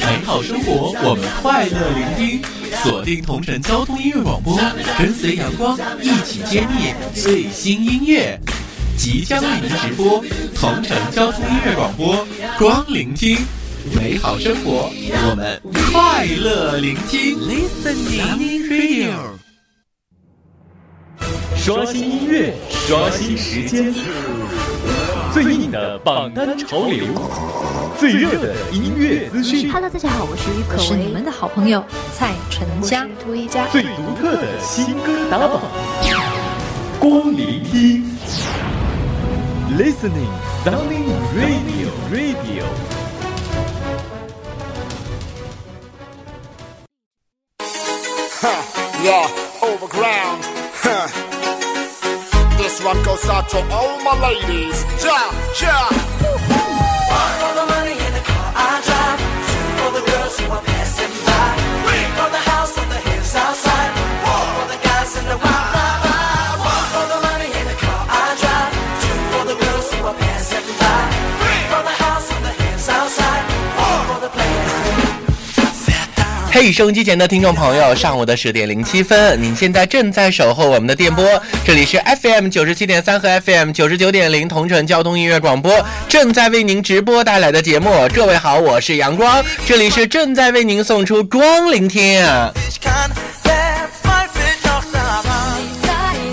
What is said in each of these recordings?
美好生活，我们快乐聆听。锁定同城交通音乐广播，跟随阳光一起揭秘最新音乐。即将为您直播同城交通音乐广播，光聆听美好生活，我们快乐聆听。Listening Radio，刷新音乐，刷新时间，最硬的榜单潮流，最热的音乐资讯。Hello，大家好，我是于可是你们的好朋友蔡淳佳。最独特的新歌打榜，光聆听。Listening Sunny Radio Radio。Huh, yeah, overground. Huh. This one goes out to all my ladies. Ja, ja. For the money in the car I drive. 嘿，收音机前的听众朋友，上午的十点零七分，您现在正在守候我们的电波，这里是 FM 九十七点三和 FM 九十九点零同城交通音乐广播，正在为您直播带来的节目。各位好，我是阳光，这里是正在为您送出光聆听。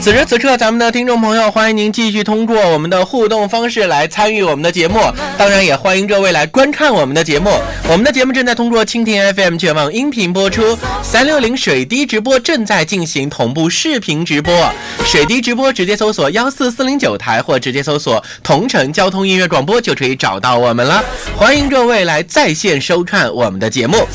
此时此刻，咱们的听众朋友，欢迎您继续通过我们的互动方式来参与我们的节目，当然也欢迎各位来观看我们的节目。我们的节目正在通过蜻蜓 FM 全网音频播出，三六零水滴直播正在进行同步视频直播。水滴直播直接搜索幺四四零九台或直接搜索同城交通音乐广播就可以找到我们了。欢迎各位来在线收看我们的节目。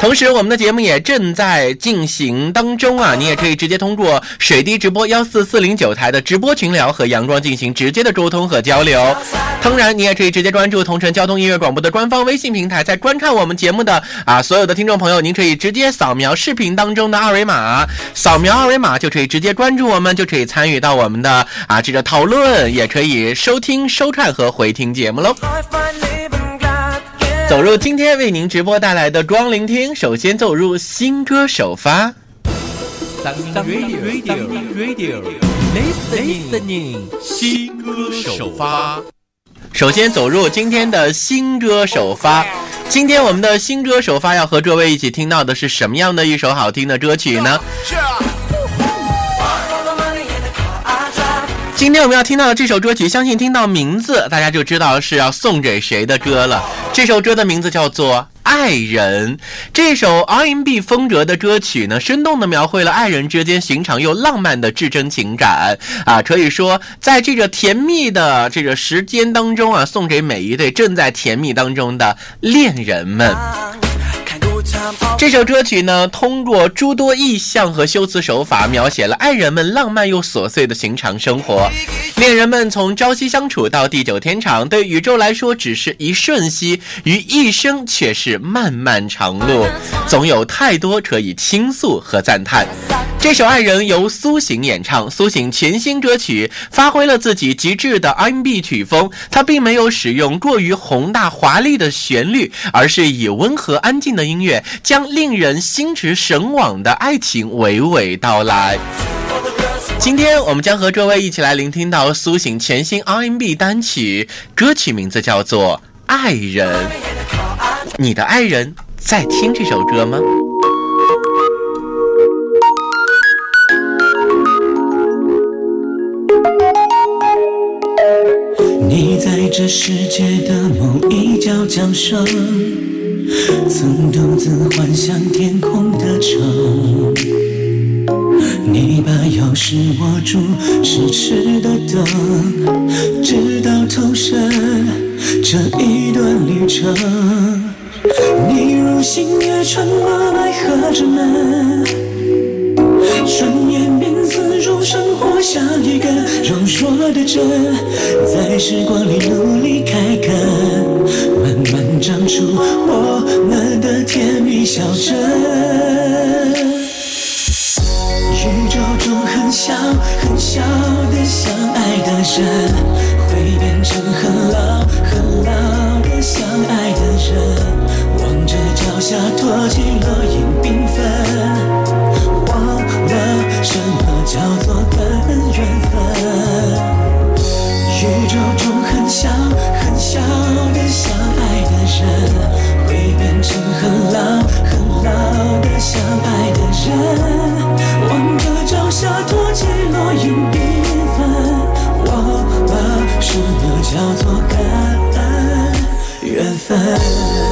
同时，我们的节目也正在进行当中啊，你也可以直接通过水滴直播幺幺四四零九台的直播群聊和阳光进行直接的沟通和交流。当然，你也可以直接关注同城交通音乐广播的官方微信平台，在观看我们节目的啊所有的听众朋友，您可以直接扫描视频当中的二维码，扫描二维码就可以直接关注我们，就可以参与到我们的啊这个讨论，也可以收听、收看和回听节目喽。走入今天为您直播带来的光聆听，首先走入新歌首发。Radio Radio Listening 新歌首发。首先走入今天的新歌首发。今天我们的新歌首发要和各位一起听到的是什么样的一首好听的歌曲呢？今天我们要听到的这首歌曲，相信听到名字大家就知道是要送给谁的歌了。这首歌的名字叫做《爱人》。这首 R&B 风格的歌曲呢，生动地描绘了爱人之间寻常又浪漫的至真情感啊，可以说在这个甜蜜的这个时间当中啊，送给每一对正在甜蜜当中的恋人们。这首歌曲呢，通过诸多意象和修辞手法，描写了爱人们浪漫又琐碎的寻常生活。恋人们从朝夕相处到地久天长，对宇宙来说只是一瞬息，于一生却是漫漫长路，总有太多可以倾诉和赞叹。这首《爱人》由苏醒演唱，苏醒全新歌曲发挥了自己极致的 R&B 曲风，它并没有使用过于宏大华丽的旋律，而是以温和安静的音乐，将令人心驰神往的爱情娓娓道来。今天我们将和各位一起来聆听到苏醒全新 R&B 单曲，歌曲名字叫做《爱人》。你的爱人在听这首歌吗？你在这世界的某一角降生，曾独自幻想天空的城。你把钥匙握住痴痴的等，直到投身这一段旅程。你如星月穿过百合之门。顺延生活像一根柔弱的针，在时光里努力开垦，慢慢长出我们的甜蜜小镇。叫做感恩缘分。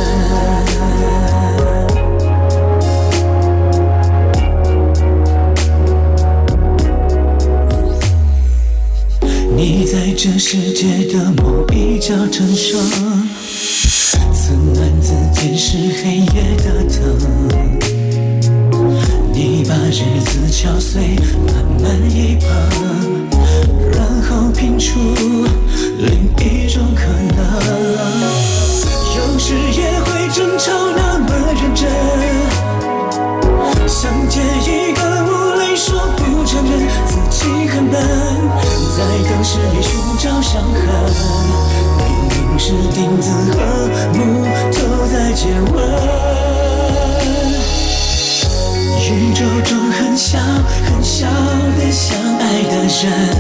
爱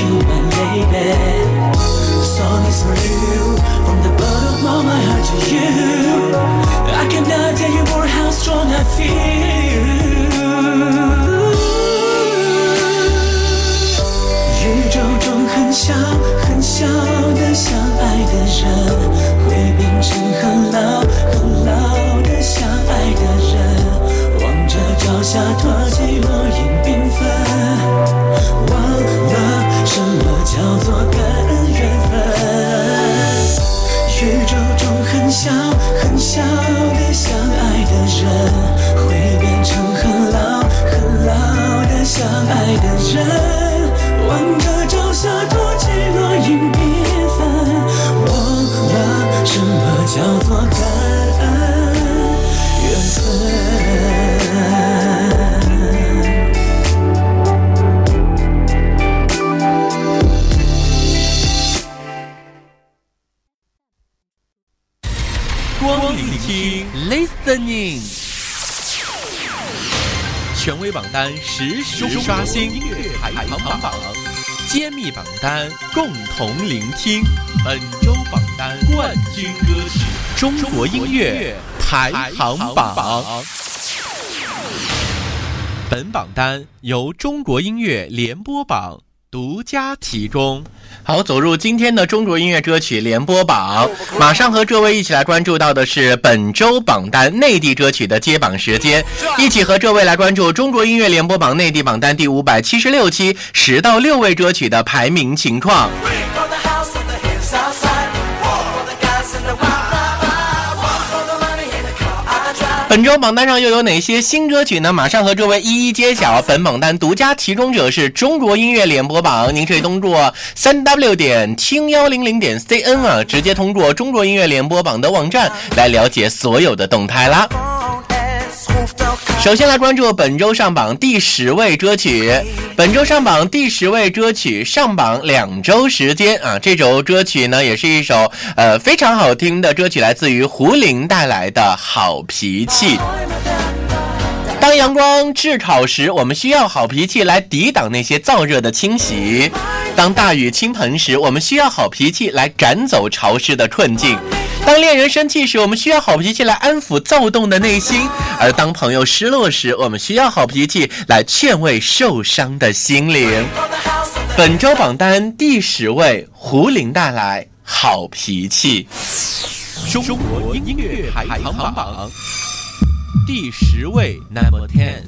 you, my lady. Song is for you, from the bottom of my heart to you. I cannot tell you more how strong I feel. 宇宙中很小很小的相爱的人，会变成很老很老的相爱的人。望着脚下托起落英缤纷， 会变成很老很老的相爱的人。望着朝霞托起落英缤纷，忘了什么叫做感恩缘分。光聆听 Listening，权威榜单实时刷新音乐排行榜，揭秘榜单，共同聆听本周榜单冠军歌曲中国音乐排行榜。本榜单由中国音乐联播榜独家提供。好，走入今天的中国音乐歌曲联播榜，马上和各位一起来关注到的是本周榜单内地歌曲的接榜时间，一起和各位来关注中国音乐联播榜内地榜单第五百七十六期十到六位歌曲的排名情况。本周榜单上又有哪些新歌曲呢？马上和各位一一揭晓。本榜单独家提供者是中国音乐联播榜，您可以通过三 w 点听幺零零点 cn 啊，直接通过中国音乐联播榜的网站来了解所有的动态啦。首先来关注本周上榜第十位歌曲，本周上榜第十位歌曲上榜两周时间啊，这首歌曲呢也是一首呃非常好听的歌曲，来自于胡林带来的《好脾气》。当阳光炙烤时，我们需要好脾气来抵挡那些燥热的侵袭；当大雨倾盆时，我们需要好脾气来赶走潮湿的困境；当恋人生气时，我们需要好脾气来安抚躁动的内心；而当朋友失落时，我们需要好脾气来劝慰受伤的心灵。本周榜单第十位，胡林带来《好脾气》。中国音乐排行榜第十位 number ten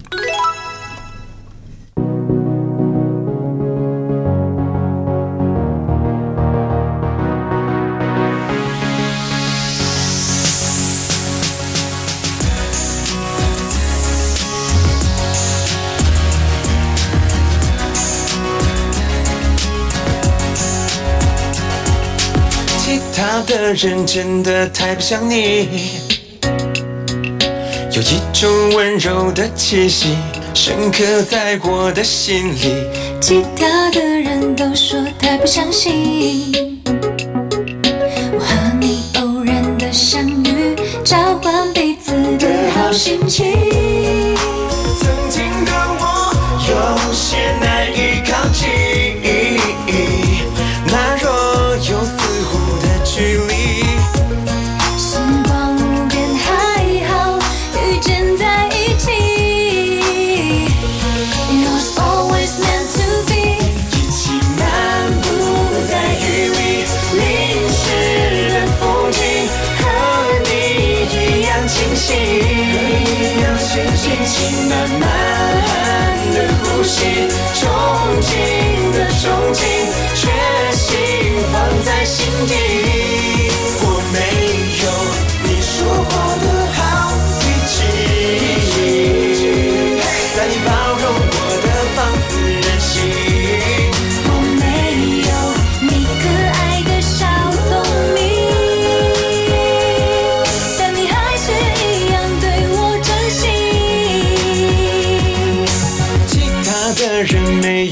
其他的人真的太不像你。有一种温柔的气息，深刻在我的心里。其他的人都说太不相信，我和你偶然的相遇，交换彼此的好心情。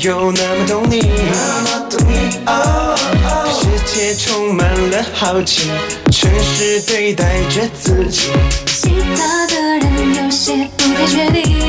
有那么懂你那么懂你，世界充满了好奇，诚实对待着自己。其他的人有些不太确定，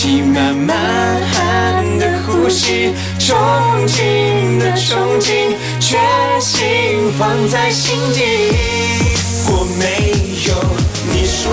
起慢慢的呼吸，憧憬的憧憬，决心放在心底。我没有你说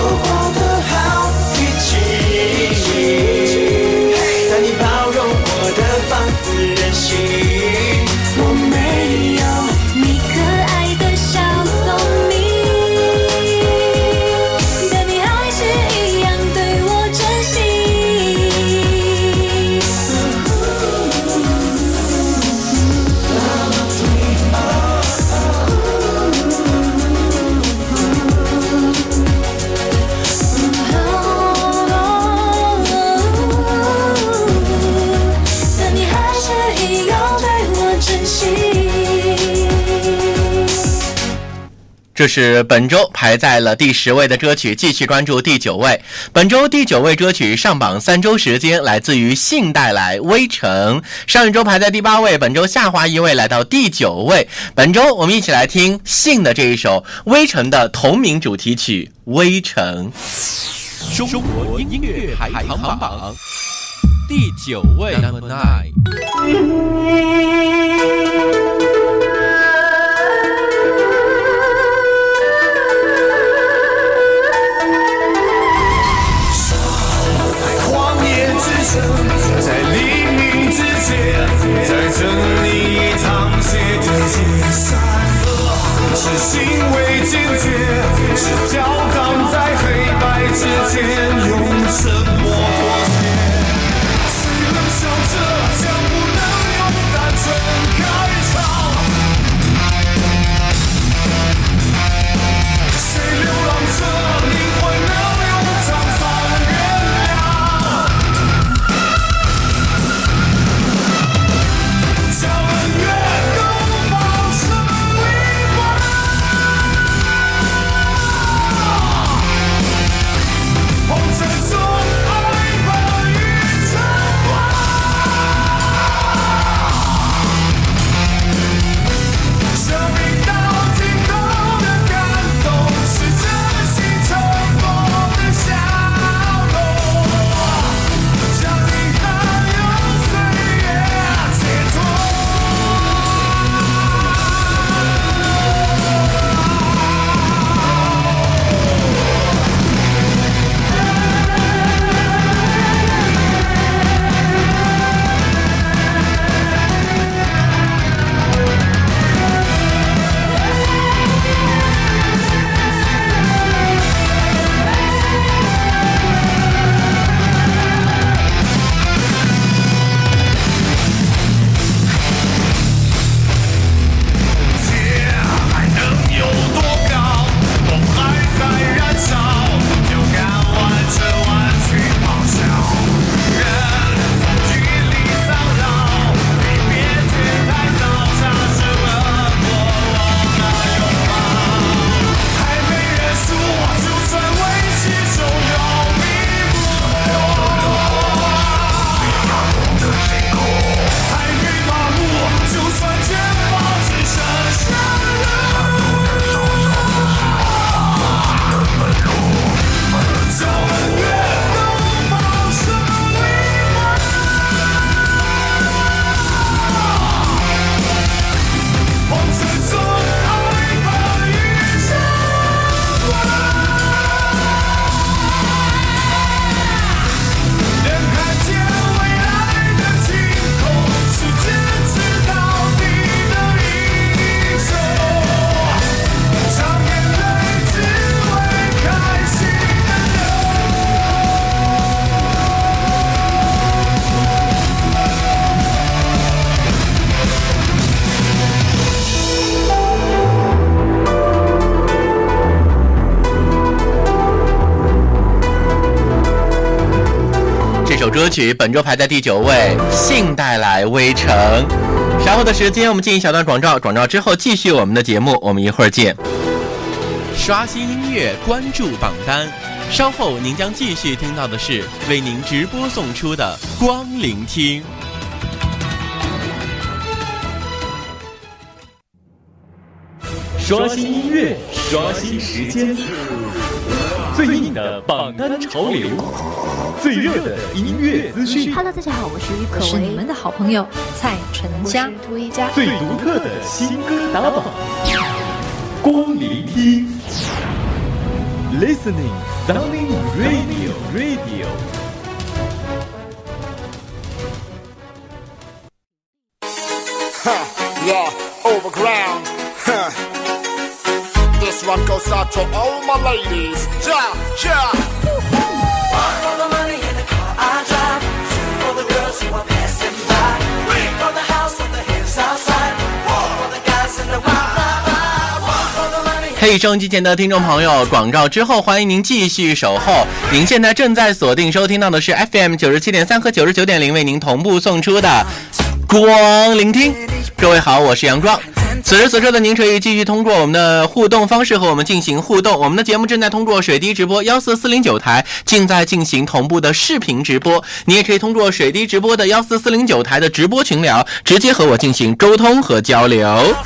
这是本周排在了第十位的歌曲，继续关注第九位。本周第九位歌曲上榜三周时间，来自于信带来《微城》。上一周排在第八位，本周下滑一位，来到第九位。本周我们一起来听信的这一首《微城》的同名主题曲《微城》。中国音乐排行榜第九位，Number Nine。曲，本周排在第九位，信带来《微城》。稍后的时间，我们进一小段广告，广告之后继续我们的节目，我们一会儿见。刷新音乐，关注榜单。稍后您将继续听到的是为您直播送出的《光聆听》。刷新音乐，刷新时间，最硬的榜单潮流，最热的音乐资讯，Hello，大家好，我是于可是你们的好朋友蔡淳佳。最独特的新歌打榜，光聆听，Listening Sunny Radio Radio。Huh, yeah, overground. Huh. This one goes out to all my ladies. Ja, ja. One for the money in the car I drive. Two for the girls who are passing by. Three for the house on the hills outside. Four for the guys in the wild ride. One for the money. 嘿，收音机前的听众朋友，广告之后，欢迎您继续守候。您现在正在锁定收听到的是 FM 九十七点三和九十九点零为您同步送出的光聆听。各位好，我是杨壮。此时此刻的您可以继续通过我们的互动方式和我们进行互动。我们的节目正在通过水滴直播幺四四零九台正在进行同步的视频直播，你也可以通过水滴直播的幺四四零九台的直播群聊，直接和我进行沟通和交流。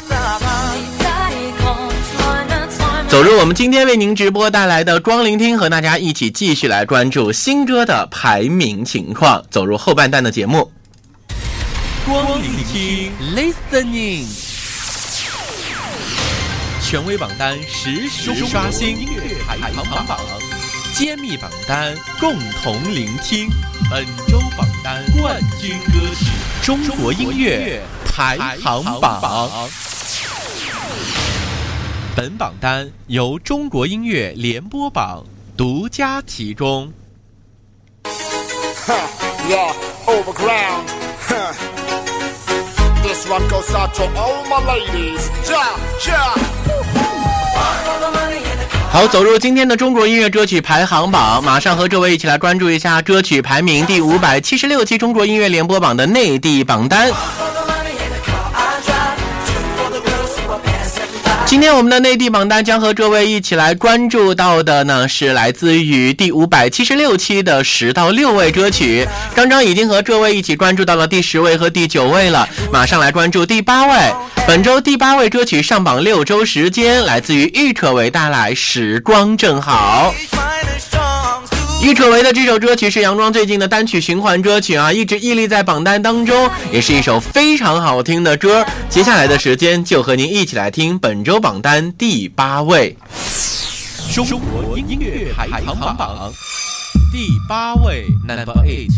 走入我们今天为您直播带来的光聆听，和大家一起继续来关注新歌的排名情况。走入后半段的节目，光聆听 （listening），权威榜单实时刷新音乐排行榜，揭秘榜单共同聆听本周榜单冠军歌曲中国音乐排行榜。本榜单由中国音乐联播榜独家提供。Huh, yeah, overground. 好走入今天的中国音乐歌曲排行榜马上和各位一起来关注一下歌曲排名第五百七十六期中国音乐联播榜的内地榜单。今天我们的内地榜单将和各位一起来关注到的呢，是来自于第五百七十六期的十到六位歌曲。刚刚已经和各位一起关注到了第十位和第九位了，马上来关注第八位。本周第八位歌曲上榜六周时间，来自于郁可唯带来《时光正好》。郁可唯的这首歌曲是杨庄最近的单曲循环歌曲啊，一直屹立在榜单当中，也是一首非常好听的歌。接下来的时间就和您一起来听本周榜单第八位，中国音乐排行榜第八位，Number Eight。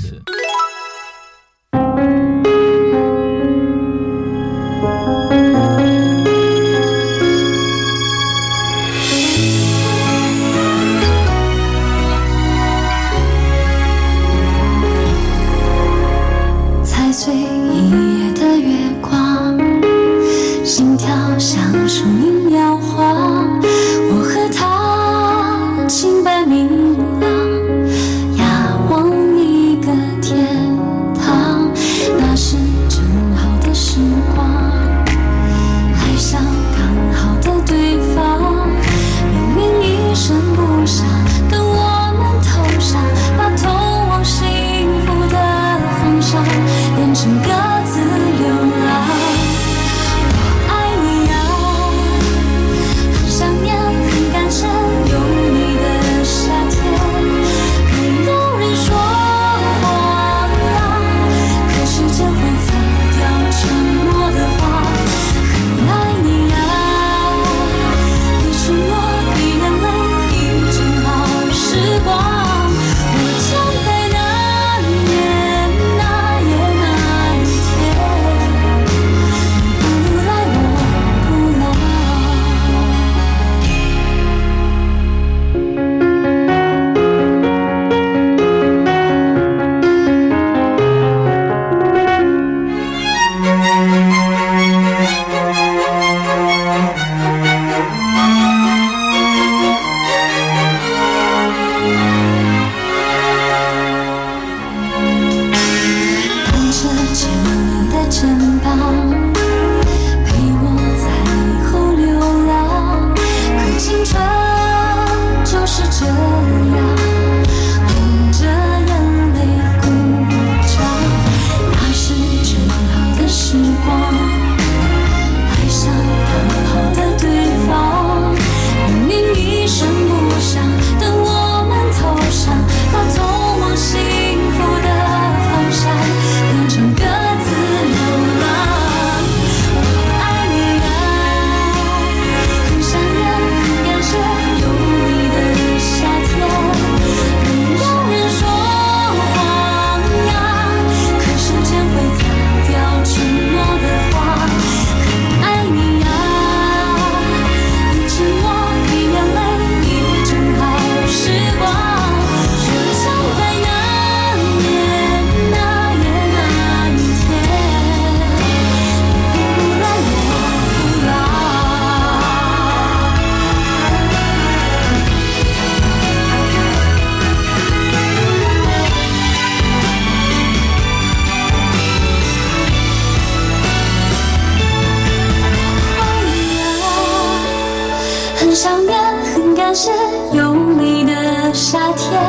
有你的夏天。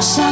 想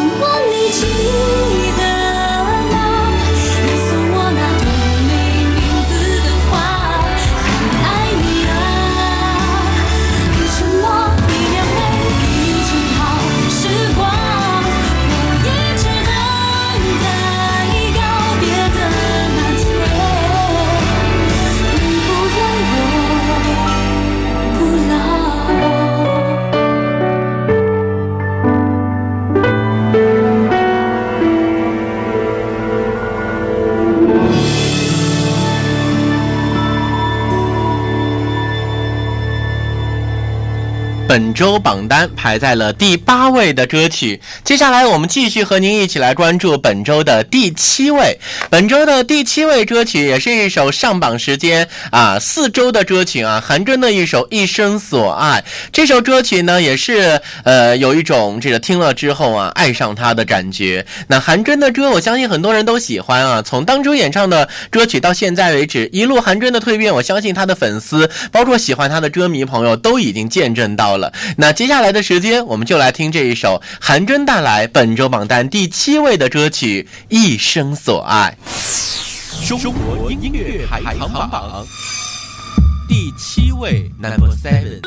本周榜单排在了第八位的歌曲。接下来我们继续和您一起来关注本周的第七位。本周的第七位歌曲也是一首上榜时间啊四周的歌曲啊，韩真的一首《一生所爱》。这首歌曲呢，也是呃有一种这个听了之后啊爱上它的感觉。那韩真的歌，我相信很多人都喜欢啊。从当初演唱的歌曲到现在为止，一路韩真的蜕变，我相信他的粉丝，包括喜欢他的歌迷朋友，都已经见证到了。那接下来的时间，我们就来听这一首韩真带来本周榜单第七位的歌曲《一生所爱》。中国音乐排行榜第七位，Number Seven。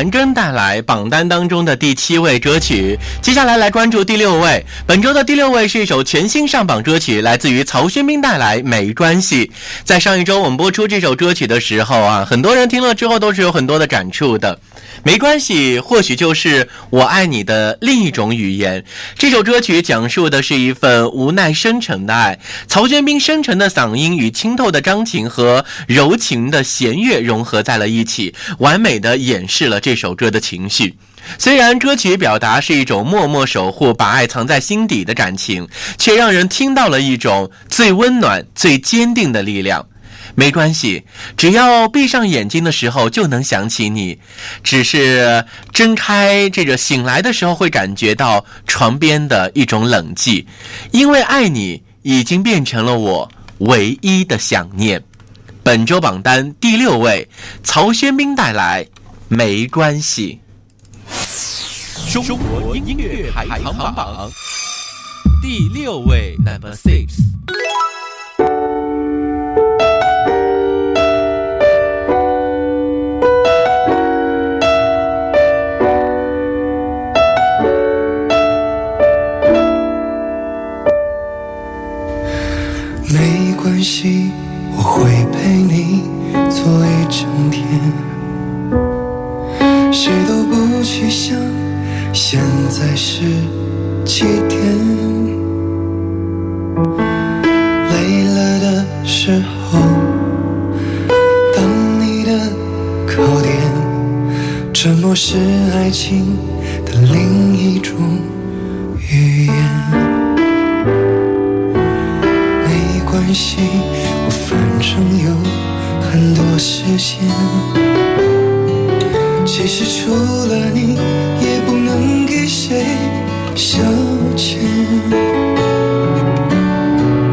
韩庚带来榜单当中的第七位歌曲。接下来来关注第六位，本周的第六位是一首全新上榜歌曲，来自于曹轩宾带来《没关系》。在上一周我们播出这首歌曲的时候啊，很多人听了之后都是有很多的感触的。没关系，或许就是我爱你的另一种语言。这首歌曲讲述的是一份无奈深沉的爱。曹轩宾深沉的嗓音与清透的钢琴和柔情的弦乐融合在了一起，完美的掩饰了这首歌的情绪。虽然歌曲表达是一种默默守护、把爱藏在心底的感情，却让人听到了一种最温暖、最坚定的力量。没关系，只要闭上眼睛的时候就能想起你，只是睁开这个醒来的时候会感觉到床边的一种冷寂，因为爱你已经变成了我唯一的想念。本周榜单第六位，曹轩宾带来《没关系》。中国音乐排行榜第六位，Number Six。没关系，我会陪你坐一整天，谁都不去想现在是几点。累了的时候，当你的靠垫，沉默是爱情的另一种语言。关系，我反正有很多时间。其实除了你，也不能给谁消遣。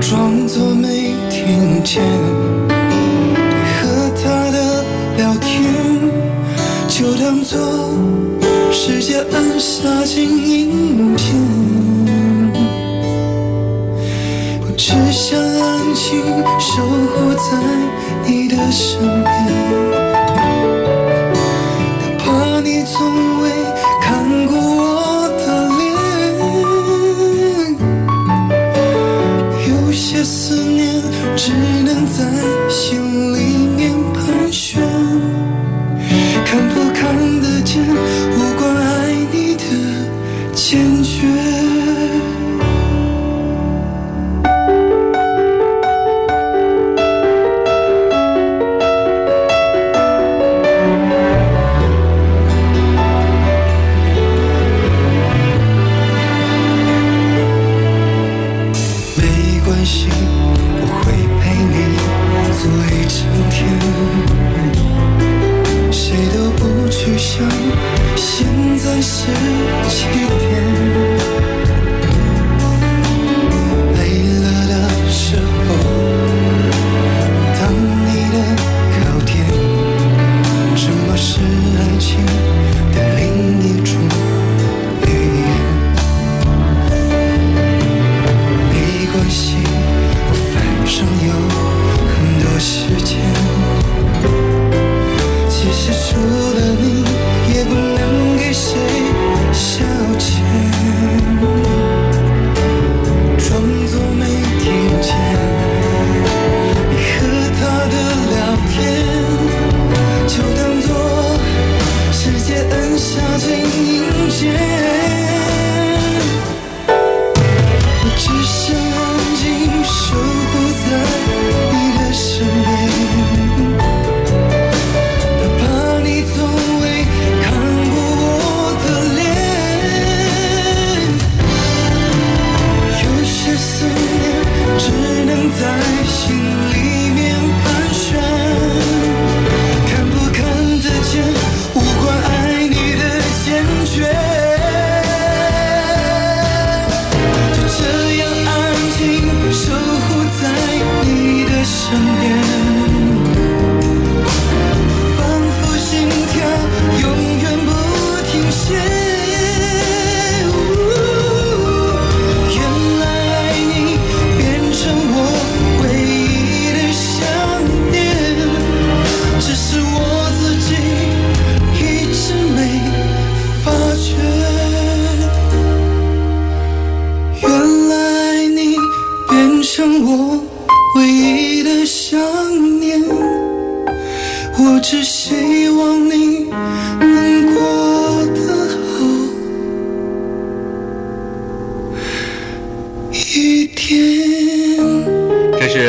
装作没听见，你和他的聊天，就当做世界按下静音键。我只想静守护在你的身边，哪怕你从未看过我的脸。有些思念只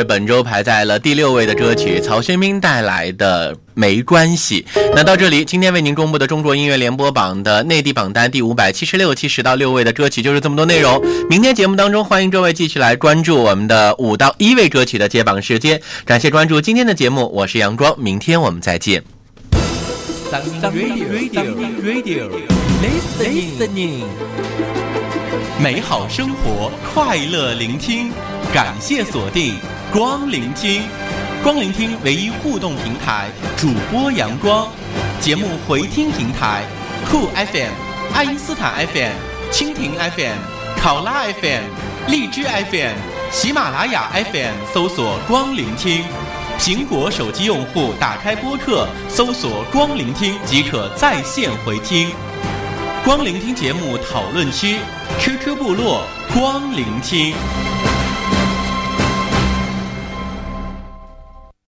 本周排在了第六位的歌曲，曹轩宾带来的《没关系》。那到这里，今天为您公布的中国音乐联播榜的内地榜单第五百七十六期十到六位的歌曲就是这么多内容。明天节目当中，欢迎各位继续来关注我们的五到一位歌曲的接榜时间。感谢关注今天的节目，我是杨光，明天我们再见。Radio Radio Listening，美好生活，快乐聆听，感谢锁定光聆听，光聆听唯一互动平台，主播阳光，节目回听平台酷 FM、爱因斯坦 FM、蜻蜓 FM、考拉 FM、荔枝 FM、喜马拉雅 FM 搜索光聆听。苹果手机用户打开播客，搜索“光聆听”即可在线回听。光聆听节目讨论区，QQ 部落光聆听。